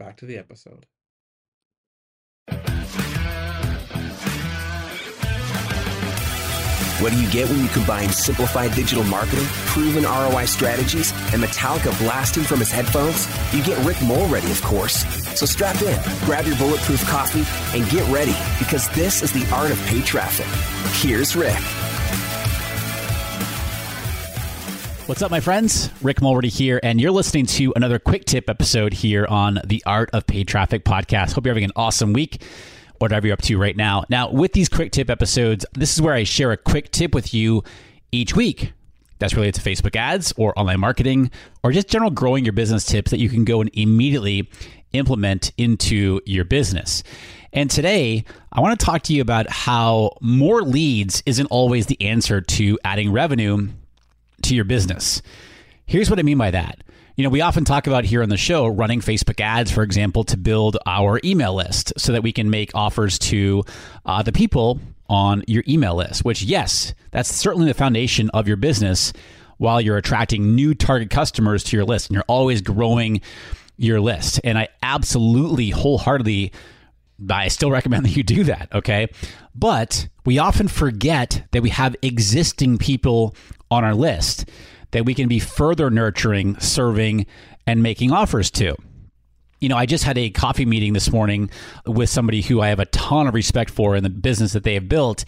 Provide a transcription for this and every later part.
Back to the episode. What do you get when you combine simplified digital marketing, proven ROI strategies, and Metallica blasting from his headphones? You get Rick Mulready, of course. So strap in, grab your bulletproof coffee, and get ready because this is the art of paid traffic. Here's Rick. What's up, my friends? Rick Mulready here, and you're listening to another quick tip episode here on the Art of Paid Traffic podcast. Hope you're having an awesome week, whatever you're up to right now. Now, with these quick tip episodes, this is where I share a quick tip with you each week that's related to Facebook ads or online marketing or just general growing your business tips that you can go and immediately implement into your business. And today, I want to talk to you about how more leads isn't always the answer to adding revenue to your business. Here's what I mean by that. You know, we often talk about here on the show running Facebook ads, for example, to build our email list so that we can make offers to uh, the people on your email list, which, yes, that's certainly the foundation of your business while you're attracting new target customers to your list and you're always growing your list. And I absolutely wholeheartedly I still recommend that you do that, okay? But we often forget that we have existing people on our list that we can be further nurturing, serving, and making offers to. You know, I just had a coffee meeting this morning with somebody who I have a ton of respect for in the business that they have built.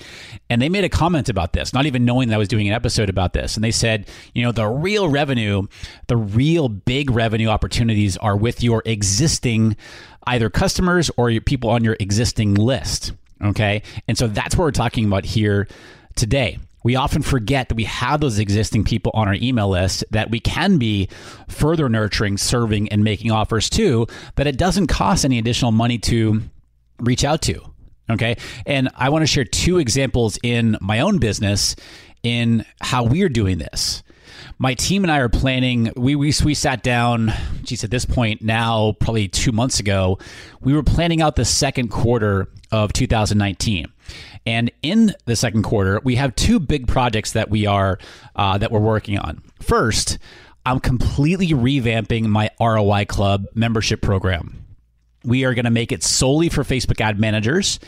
And they made a comment about this, not even knowing that I was doing an episode about this. And they said, you know, the real revenue, the real big revenue opportunities are with your existing either customers or your people on your existing list. Okay. And so that's what we're talking about here today we often forget that we have those existing people on our email list that we can be further nurturing, serving, and making offers to, that it doesn't cost any additional money to reach out to. Okay. And I want to share two examples in my own business in how we're doing this. My team and I are planning. We, we we sat down. Geez, at this point now, probably two months ago, we were planning out the second quarter of 2019. And in the second quarter, we have two big projects that we are uh, that we're working on. First, I'm completely revamping my ROI Club membership program. We are going to make it solely for Facebook ad managers,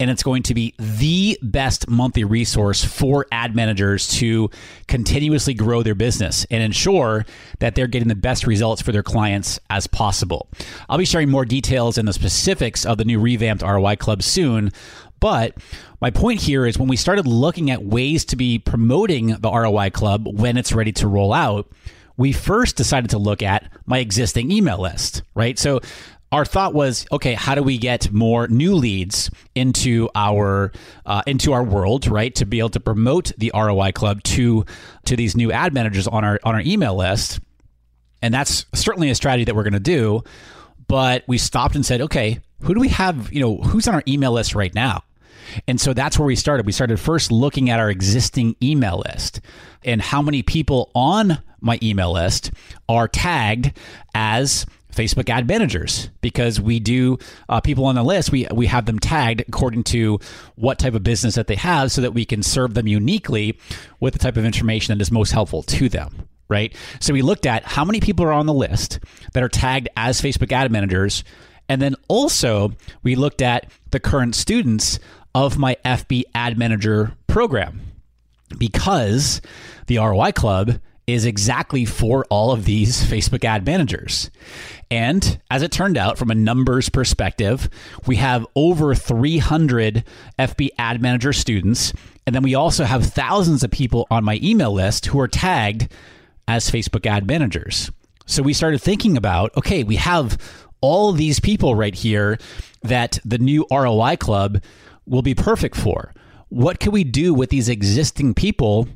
and it's going to be the best monthly resource for ad managers to continuously grow their business and ensure that they're getting the best results for their clients as possible. I'll be sharing more details and the specifics of the new revamped ROI Club soon, but my point here is when we started looking at ways to be promoting the ROI Club when it's ready to roll out, we first decided to look at my existing email list, right? So our thought was, okay, how do we get more new leads into our uh, into our world, right? To be able to promote the ROI Club to to these new ad managers on our on our email list, and that's certainly a strategy that we're going to do. But we stopped and said, okay, who do we have? You know, who's on our email list right now? And so that's where we started. We started first looking at our existing email list and how many people on my email list are tagged as Facebook ad managers because we do uh, people on the list. We we have them tagged according to what type of business that they have, so that we can serve them uniquely with the type of information that is most helpful to them. Right. So we looked at how many people are on the list that are tagged as Facebook ad managers, and then also we looked at the current students of my FB Ad Manager program because the ROI Club is exactly for all of these Facebook ad managers. And as it turned out, from a numbers perspective, we have over 300 FB ad manager students. And then we also have thousands of people on my email list who are tagged as Facebook ad managers. So we started thinking about okay, we have all these people right here that the new ROI club will be perfect for. What can we do with these existing people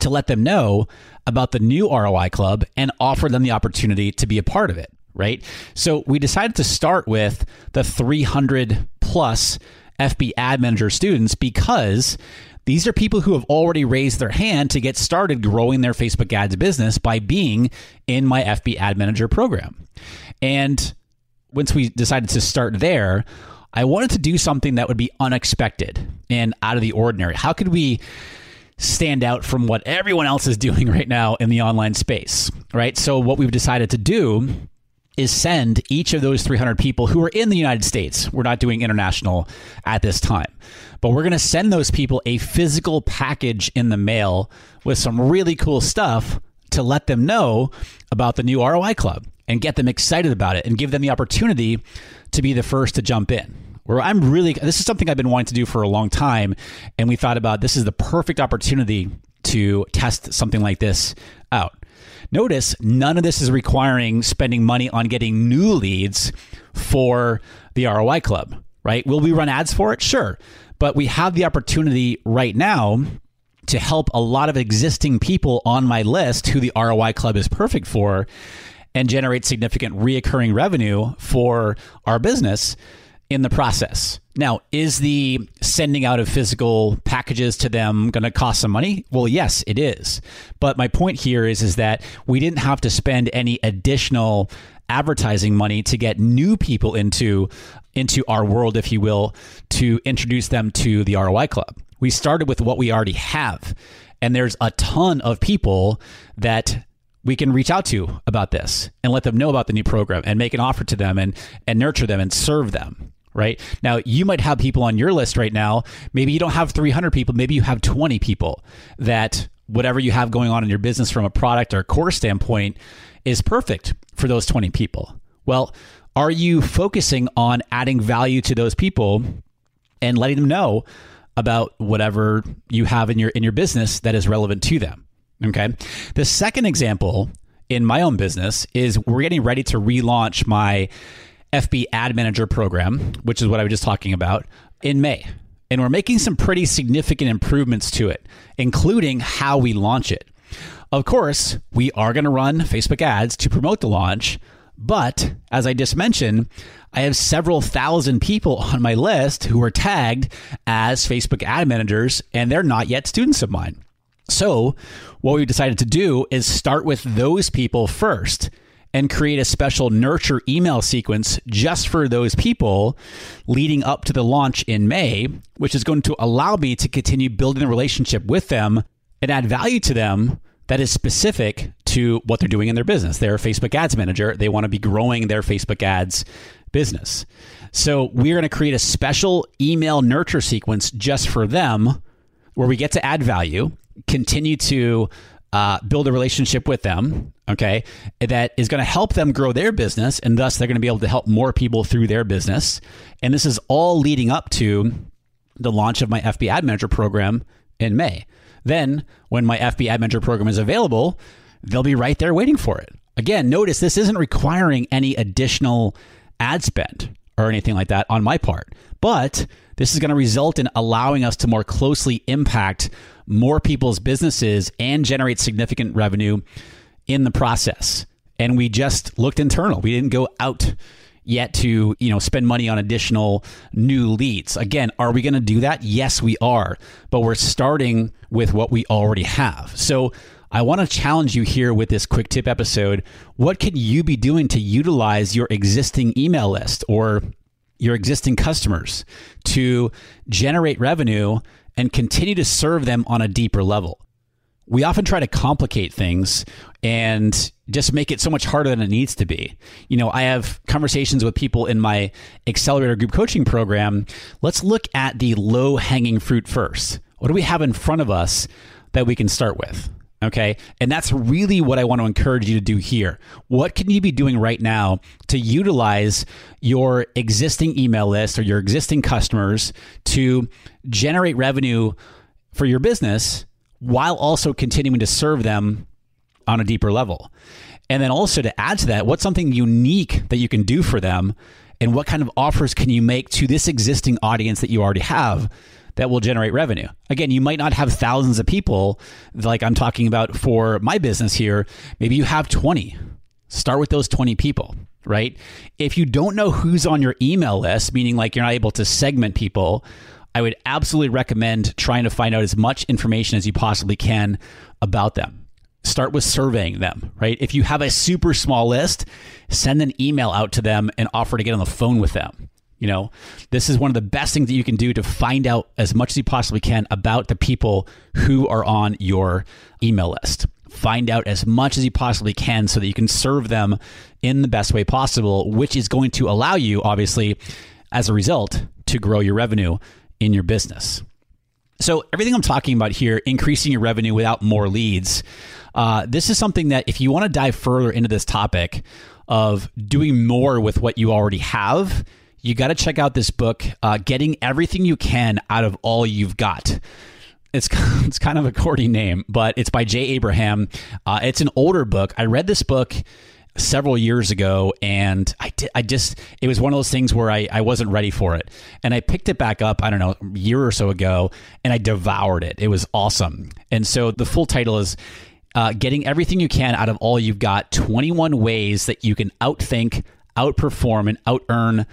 to let them know about the new ROI club and offer them the opportunity to be a part of it, right? So we decided to start with the 300 plus FB ad manager students because these are people who have already raised their hand to get started growing their Facebook ads business by being in my FB ad manager program. And once we decided to start there, I wanted to do something that would be unexpected and out of the ordinary. How could we stand out from what everyone else is doing right now in the online space, right? So, what we've decided to do is send each of those 300 people who are in the United States. We're not doing international at this time, but we're going to send those people a physical package in the mail with some really cool stuff to let them know about the new ROI Club and get them excited about it and give them the opportunity to be the first to jump in where I'm really this is something I've been wanting to do for a long time, and we thought about this is the perfect opportunity to test something like this out. Notice none of this is requiring spending money on getting new leads for the ROI Club, right? Will we run ads for it? Sure. But we have the opportunity right now to help a lot of existing people on my list who the ROI Club is perfect for and generate significant reoccurring revenue for our business in the process. Now, is the sending out of physical packages to them going to cost some money? Well, yes, it is. But my point here is is that we didn't have to spend any additional advertising money to get new people into into our world if you will to introduce them to the ROI club. We started with what we already have. And there's a ton of people that we can reach out to about this and let them know about the new program and make an offer to them and and nurture them and serve them right? Now, you might have people on your list right now. Maybe you don't have 300 people, maybe you have 20 people that whatever you have going on in your business from a product or course standpoint is perfect for those 20 people. Well, are you focusing on adding value to those people and letting them know about whatever you have in your in your business that is relevant to them? Okay? The second example in my own business is we're getting ready to relaunch my FB Ad Manager program, which is what I was just talking about, in May. And we're making some pretty significant improvements to it, including how we launch it. Of course, we are going to run Facebook ads to promote the launch, but as I just mentioned, I have several thousand people on my list who are tagged as Facebook ad managers, and they're not yet students of mine. So, what we decided to do is start with those people first and create a special nurture email sequence just for those people leading up to the launch in May, which is going to allow me to continue building a relationship with them and add value to them that is specific to what they're doing in their business. They're a Facebook ads manager, they want to be growing their Facebook ads business. So we're going to create a special email nurture sequence just for them where we get to add value, continue to uh, build a relationship with them, okay, that is going to help them grow their business, and thus they're going to be able to help more people through their business. And this is all leading up to the launch of my FB Ad Manager program in May. Then, when my FB Ad Manager program is available, they'll be right there waiting for it. Again, notice this isn't requiring any additional ad spend or anything like that on my part, but this is going to result in allowing us to more closely impact more people's businesses and generate significant revenue in the process. And we just looked internal. We didn't go out yet to, you know, spend money on additional new leads. Again, are we going to do that? Yes, we are. But we're starting with what we already have. So I want to challenge you here with this quick tip episode. What can you be doing to utilize your existing email list or your existing customers to generate revenue and continue to serve them on a deeper level? We often try to complicate things and just make it so much harder than it needs to be. You know, I have conversations with people in my accelerator group coaching program. Let's look at the low hanging fruit first. What do we have in front of us that we can start with? Okay. And that's really what I want to encourage you to do here. What can you be doing right now to utilize your existing email list or your existing customers to generate revenue for your business while also continuing to serve them on a deeper level? And then also to add to that, what's something unique that you can do for them? And what kind of offers can you make to this existing audience that you already have that will generate revenue. Again, you might not have thousands of people like I'm talking about for my business here. Maybe you have 20. Start with those 20 people, right? If you don't know who's on your email list, meaning like you're not able to segment people, I would absolutely recommend trying to find out as much information as you possibly can about them. Start with surveying them, right? If you have a super small list, send an email out to them and offer to get on the phone with them. You know, this is one of the best things that you can do to find out as much as you possibly can about the people who are on your email list. Find out as much as you possibly can so that you can serve them in the best way possible, which is going to allow you, obviously, as a result, to grow your revenue in your business. So, everything I'm talking about here, increasing your revenue without more leads, uh, this is something that if you want to dive further into this topic of doing more with what you already have, you got to check out this book, uh, Getting Everything You Can Out of All You've Got. It's, it's kind of a corny name, but it's by Jay Abraham. Uh, it's an older book. I read this book several years ago and I did, I just it was one of those things where I, I wasn't ready for it and I picked it back up I don't know a year or so ago and I devoured it it was awesome and so the full title is uh, getting everything you can out of all you've got 21 ways that you can outthink outperform and out earn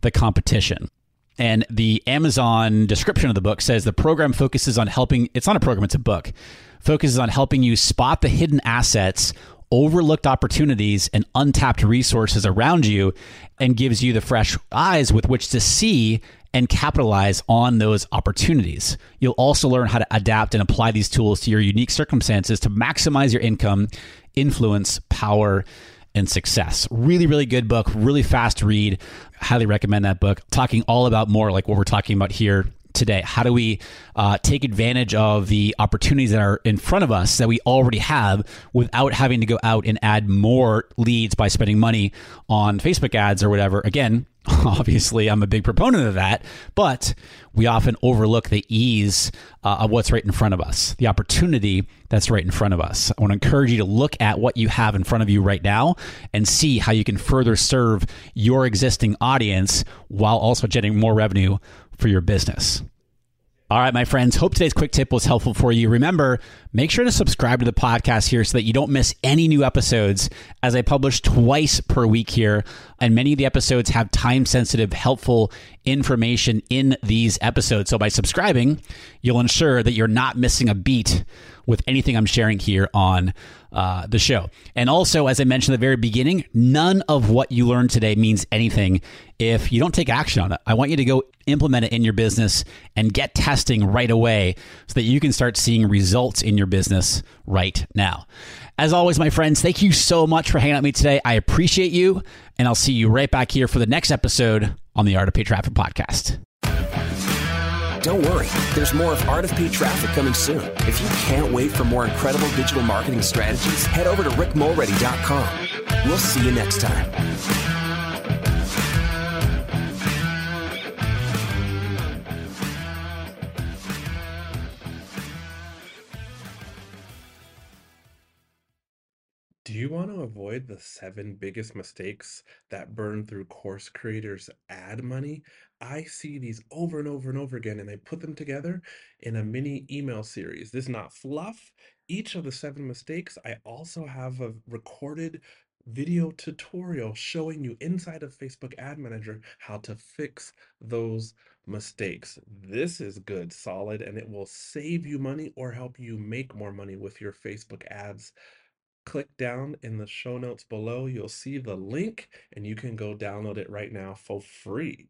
the competition. And the Amazon description of the book says the program focuses on helping, it's not a program, it's a book, focuses on helping you spot the hidden assets, overlooked opportunities, and untapped resources around you, and gives you the fresh eyes with which to see and capitalize on those opportunities. You'll also learn how to adapt and apply these tools to your unique circumstances to maximize your income, influence, power, and success. Really, really good book, really fast read. Highly recommend that book. Talking all about more like what we're talking about here today. How do we uh, take advantage of the opportunities that are in front of us that we already have without having to go out and add more leads by spending money on Facebook ads or whatever? Again, obviously, I'm a big proponent of that, but we often overlook the ease uh, of what's right in front of us, the opportunity that's right in front of us. I want to encourage you to look at what you have in front of you right now and see how you can further serve your existing audience while also generating more revenue for your business. All right, my friends, hope today's quick tip was helpful for you. Remember, make sure to subscribe to the podcast here so that you don't miss any new episodes as I publish twice per week here. And many of the episodes have time sensitive, helpful information in these episodes. So by subscribing, you'll ensure that you're not missing a beat with anything I'm sharing here on uh, the show. And also, as I mentioned at the very beginning, none of what you learned today means anything if you don't take action on it. I want you to go implement it in your business and get testing right away so that you can start seeing results in your business right now. As always, my friends, thank you so much for hanging out with me today. I appreciate you, and I'll see you right back here for the next episode on the Art of Paid Traffic podcast. Don't worry, there's more of Art of Paid Traffic coming soon. If you can't wait for more incredible digital marketing strategies, head over to rickmulready.com. We'll see you next time. Do you want to avoid the seven biggest mistakes that burn through course creators' ad money? I see these over and over and over again, and I put them together in a mini email series. This is not fluff. Each of the seven mistakes, I also have a recorded video tutorial showing you inside of Facebook Ad Manager how to fix those mistakes. This is good, solid, and it will save you money or help you make more money with your Facebook ads. Click down in the show notes below. You'll see the link and you can go download it right now for free.